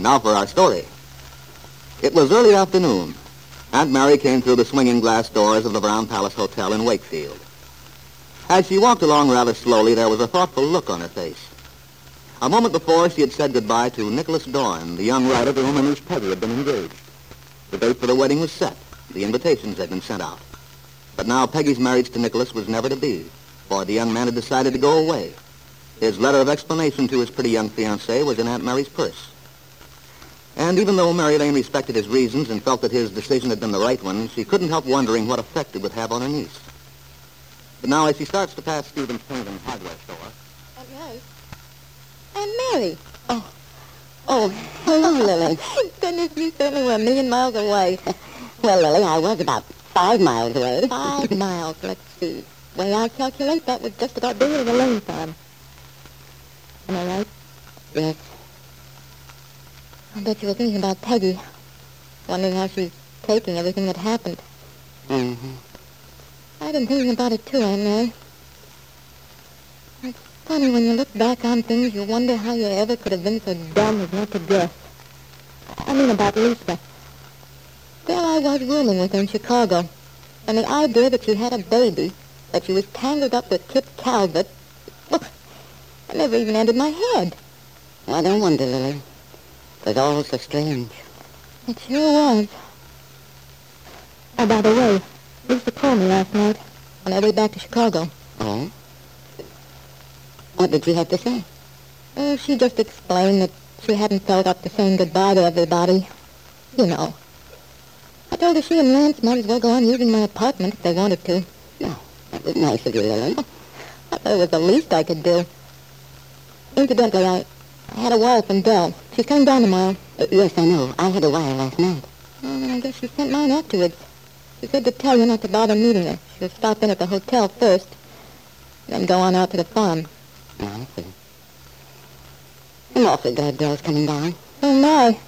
Now for our story. It was early afternoon. Aunt Mary came through the swinging glass doors of the Brown Palace Hotel in Wakefield. As she walked along rather slowly, there was a thoughtful look on her face. A moment before, she had said goodbye to Nicholas Dorn, the young writer to whom niece Peggy had been engaged. The date for the wedding was set. The invitations had been sent out. But now Peggy's marriage to Nicholas was never to be, for the young man had decided to go away. His letter of explanation to his pretty young fiancée was in Aunt Mary's purse. And even though Mary Lane respected his reasons and felt that his decision had been the right one, she couldn't help wondering what effect it would have on her niece. But now, as she starts to pass Stephen's paint and hardware store... Oh, Aunt Mary? Aunt Mary? Oh, oh, hello, Lily. Goodness, you certainly were a million miles away. well, Lily, I was about five miles away. Five miles, let's see. Way I calculate, that was just about as a Lane farm. Am I right? Yes. I bet you were thinking about Peggy. Wondering how she's taking everything that happened. Mm-hmm. I've been thinking about it too, Aunt Mary. It's funny when you look back on things, you wonder how you ever could have been so dumb as not to guess. I mean about Lisa. There I was rooming with her in Chicago, and the idea that she had a baby, that she was tangled up with Kip Talbot, well, it never even entered my head. I don't wonder, Lily. It's all so strange. It sure was. Oh, by the way, Lisa called me last night on our way back to Chicago. Oh? What did she have to say? Oh, she just explained that she hadn't felt up to saying goodbye to everybody. You know. I told her she and Lance might as well go on using my apartment if they wanted to. No, that was nice of you, Lily. I thought it was the least I could do. Incidentally, I, I had a wire from Dell. She's coming down tomorrow. Uh, yes, I know. I had a wire last night. Oh, and I guess she sent mine afterwards. She said to tell you not to bother meeting her. She'll stop in at the hotel first, then go on out to the farm. Oh, I see. I'm awfully glad Dell's coming down. Oh, my.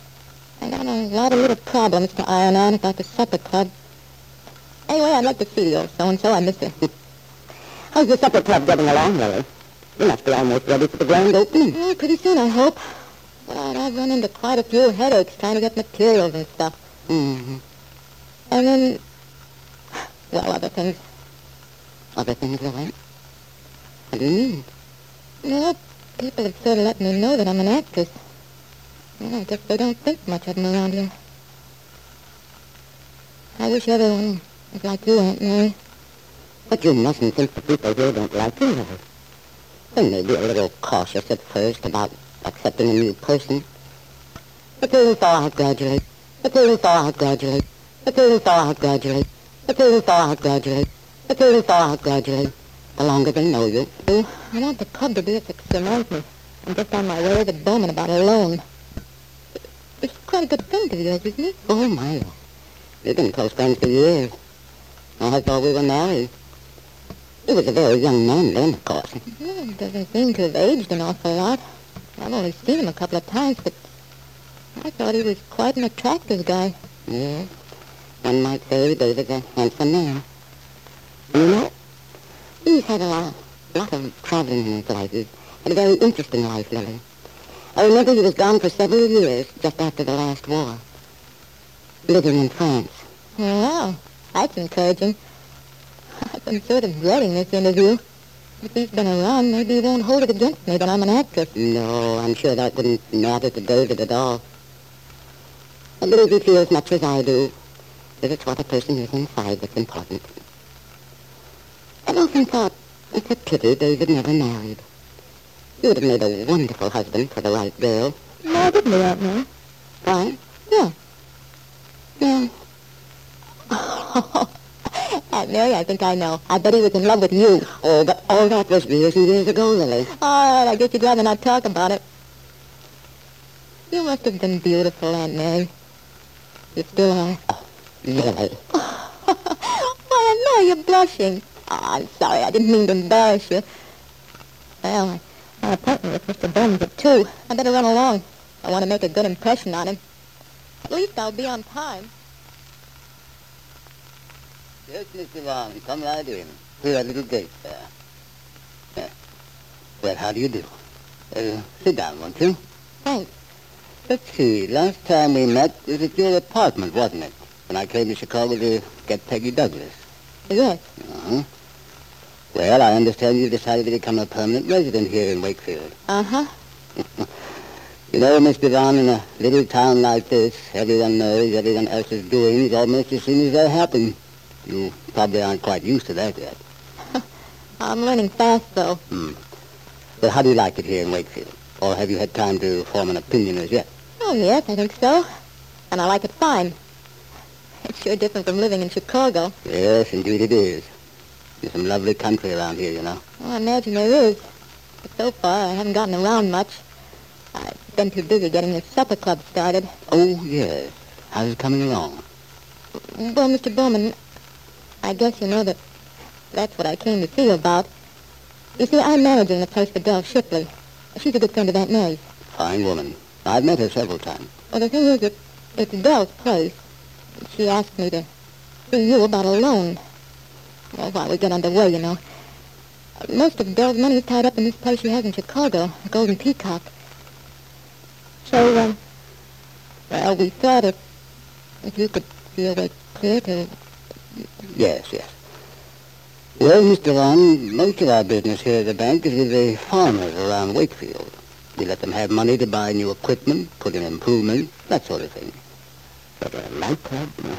I got a lot of little problems to iron out about the supper club. Anyway, I'd like to see you, so-and-so. I miss you. How's the supper club getting along, Lily? You must be almost ready for the grand opening. Oh, pretty soon, I hope. But I've run into quite a few headaches trying to get materials and stuff. Mm-hmm. And then, well, other things. Other things, Lily? What do you mean? Well, people have sort of let me know that I'm an actress. Well, I guess they don't think much of me around here. I wish everyone was like you, Aunt Mary. But you mustn't think the people here don't like you, Lily. They may be a little cautious at first about accepting a new person. But they'll thaw out gradually. But they'll thaw out gradually. But they'll thaw out gradually. But they'll thaw out gradually. But they'll thaw out gradually. The longer they know you. I want the club to be a success. Reminds me. I'm just on my way to Bowman about a loan. It's quite a good friend of yours, isn't it? Oh, my. We've been close friends for years. I thought we were married. He was a very young man then, of course. Well, he doesn't seem to have aged an awful lot. I've only seen him a couple of times, but I thought he was quite an attractive guy. Yes. One might say he was a handsome man. You know, he's had a lot, lot of traveling in his life. He's had a very interesting life, Lily. I oh, remember he was gone for several years just after the last war. Living in France. Well, that's encouraging. Been sort of dreading this interview. If he's been around, maybe he won't hold it against me that I'm an actress. No, I'm sure that wouldn't matter to David at all. I believe he feels as much as I do, that it's what a person is inside that's important. I've often thought it's a pity David never married. He would have made a wonderful husband for the right girl. No, I didn't do Aunt Mary. Why? Yeah. Yeah. Mary, I think I know. I bet he was in love with you. Oh, but all oh, that was years and years ago, Lily. All right, I guess you'd rather not talk about it. You must have been beautiful, Aunt Mary. You still are. Lily. Why, Aunt Mary, you're blushing. Oh, I'm sorry, I didn't mean to embarrass you. Well, I, my appointment with Mr. Burns at 2. I better run along. I want to make a good impression on him. At least I'll be on time. Yes, Mr. Long, come right in. Through that little gate there. Yeah. Well, how do you do? Uh, sit down, won't you? Thanks. Let's see, last time we met was at your apartment, wasn't it? When I came to Chicago to get Peggy Douglas. Yes. Uh-huh. Well, I understand you've decided to become a permanent resident here in Wakefield. Uh-huh. You know, Miss Devon, in a little town like this, everyone knows everyone else's doings almost as soon as they happen. You probably aren't quite used to that yet. I'm learning fast, though. Hmm. Well, how do you like it here in Wakefield? Or have you had time to form an opinion as yet? Oh, yes, I think so. And I like it fine. It's sure different from living in Chicago. Yes, indeed it is. There's some lovely country around here, you know. Well, I imagine there is. But so far, I haven't gotten around much. I've been too busy getting this supper club started. Oh, yes. How's it coming along? Well, Mr. Bowman, I guess you know that that's what I came to see you about. You see, I'm managing the place for Dell Shipley. She's a good friend of Aunt Mary's. Fine woman. I've met her several times. Well, the thing is that it's Dell's place. She asked me to see you about a loan. Well, while we get underway, you know. Most of Dell's money is tied up in this place she has in Chicago, the Golden Peacock. So, um, well, we thought if, if you could see a way clear to... Yes, yes. Well, Mr. Long, most of our business here at the bank is with the farmers around Wakefield. We let them have money to buy new equipment, put in improvements, that sort of thing. But a nightclub, uh,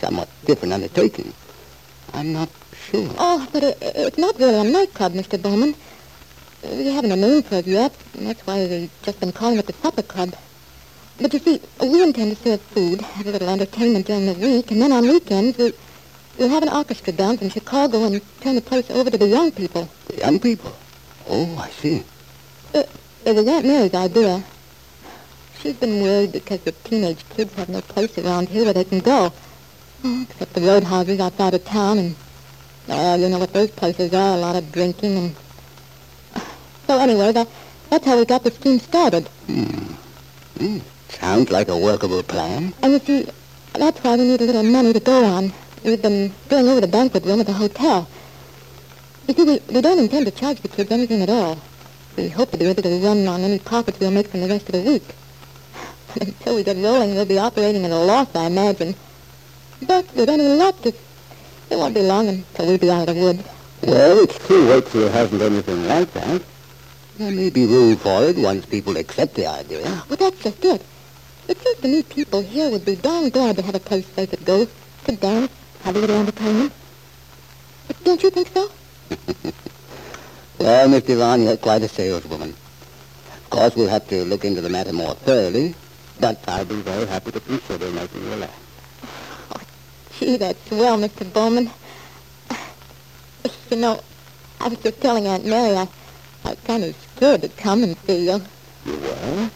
somewhat different undertaking. I'm not sure. Oh, but it, it's not really a nightclub, Mr. Bowman. We haven't a name for it yet, and that's why we've just been calling it the supper club. But you see, we intend to serve food, have a little entertainment during the week, and then on weekends we, we'll have an orchestra down from Chicago and turn the place over to the young people. The young people. Oh, I see. Uh, it was Aunt Mary's idea. She's been worried because the teenage kids have no place around here where they can go. Oh, except the roadhouses outside of town, and, well, you know what those places are, a lot of drinking and... So anyway, that, that's how we got the scheme started. Hmm. Sounds like a workable plan. And you see, that's why we need a little money to go on. We've been going over the banquet room at the hotel. You see, we, we don't intend to charge the kids anything at all. We hope to be able to run on any profits we'll make from the rest of the week. But until we get rolling, we'll be operating at a loss, I imagine. But with any luck, it, it won't be long until we'll be out of the woods. Well, it's too true Wakefield hasn't anything like that. There may be room for it once people accept the idea. Well, that's just it. It seems to me people here would be darn glad to have a place they could go, to dance, have a little entertainment. But don't you think so? Well, Miss Devon, you're quite a saleswoman. Of course, we'll have to look into the matter more thoroughly, but I'd be very happy to consider making you laugh. Oh, gee, that's well, Mr. Bowman. You know, I was just telling Aunt Mary I, I was kind of scared to come and see you. You were?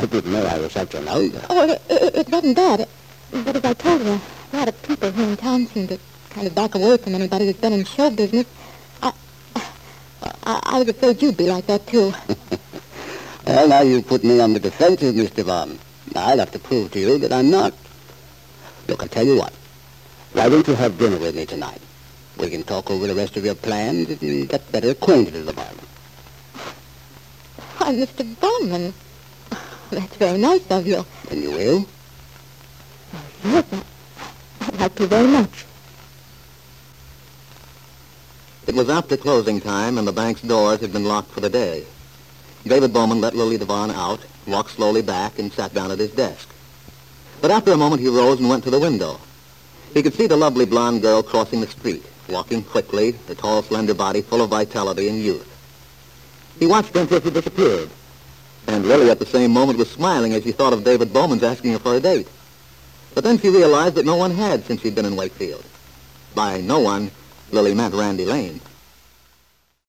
I didn't know I was such an ogre. Oh, it, it, it wasn't that. But as I told you, a lot of people here in town seem to kind of back away from anybody who's been in show business. I, I, I was afraid you'd be like that, too. Well, now you put me on the defensive, Mr. Devon. I'll have to prove to you that I'm not. Look, I'll tell you what. Why don't you have dinner with me tonight? We can talk over the rest of your plans and get better acquainted with the moment. Why, Mr. Bowman, that's very nice of you. And you will? Yes, I, I'd like to very much. It was after closing time, and the bank's doors had been locked for the day. David Bowman let Lily Devon out, walked slowly back, and sat down at his desk. But after a moment, he rose and went to the window. He could see the lovely blonde girl crossing the street, walking quickly, the tall, slender body full of vitality and youth. He watched her until she disappeared. And Lily, at the same moment, was smiling as she thought of David Bowman's asking her for a date. But then she realized that no one had since she'd been in Wakefield. By no one, Lily meant Randy Lane.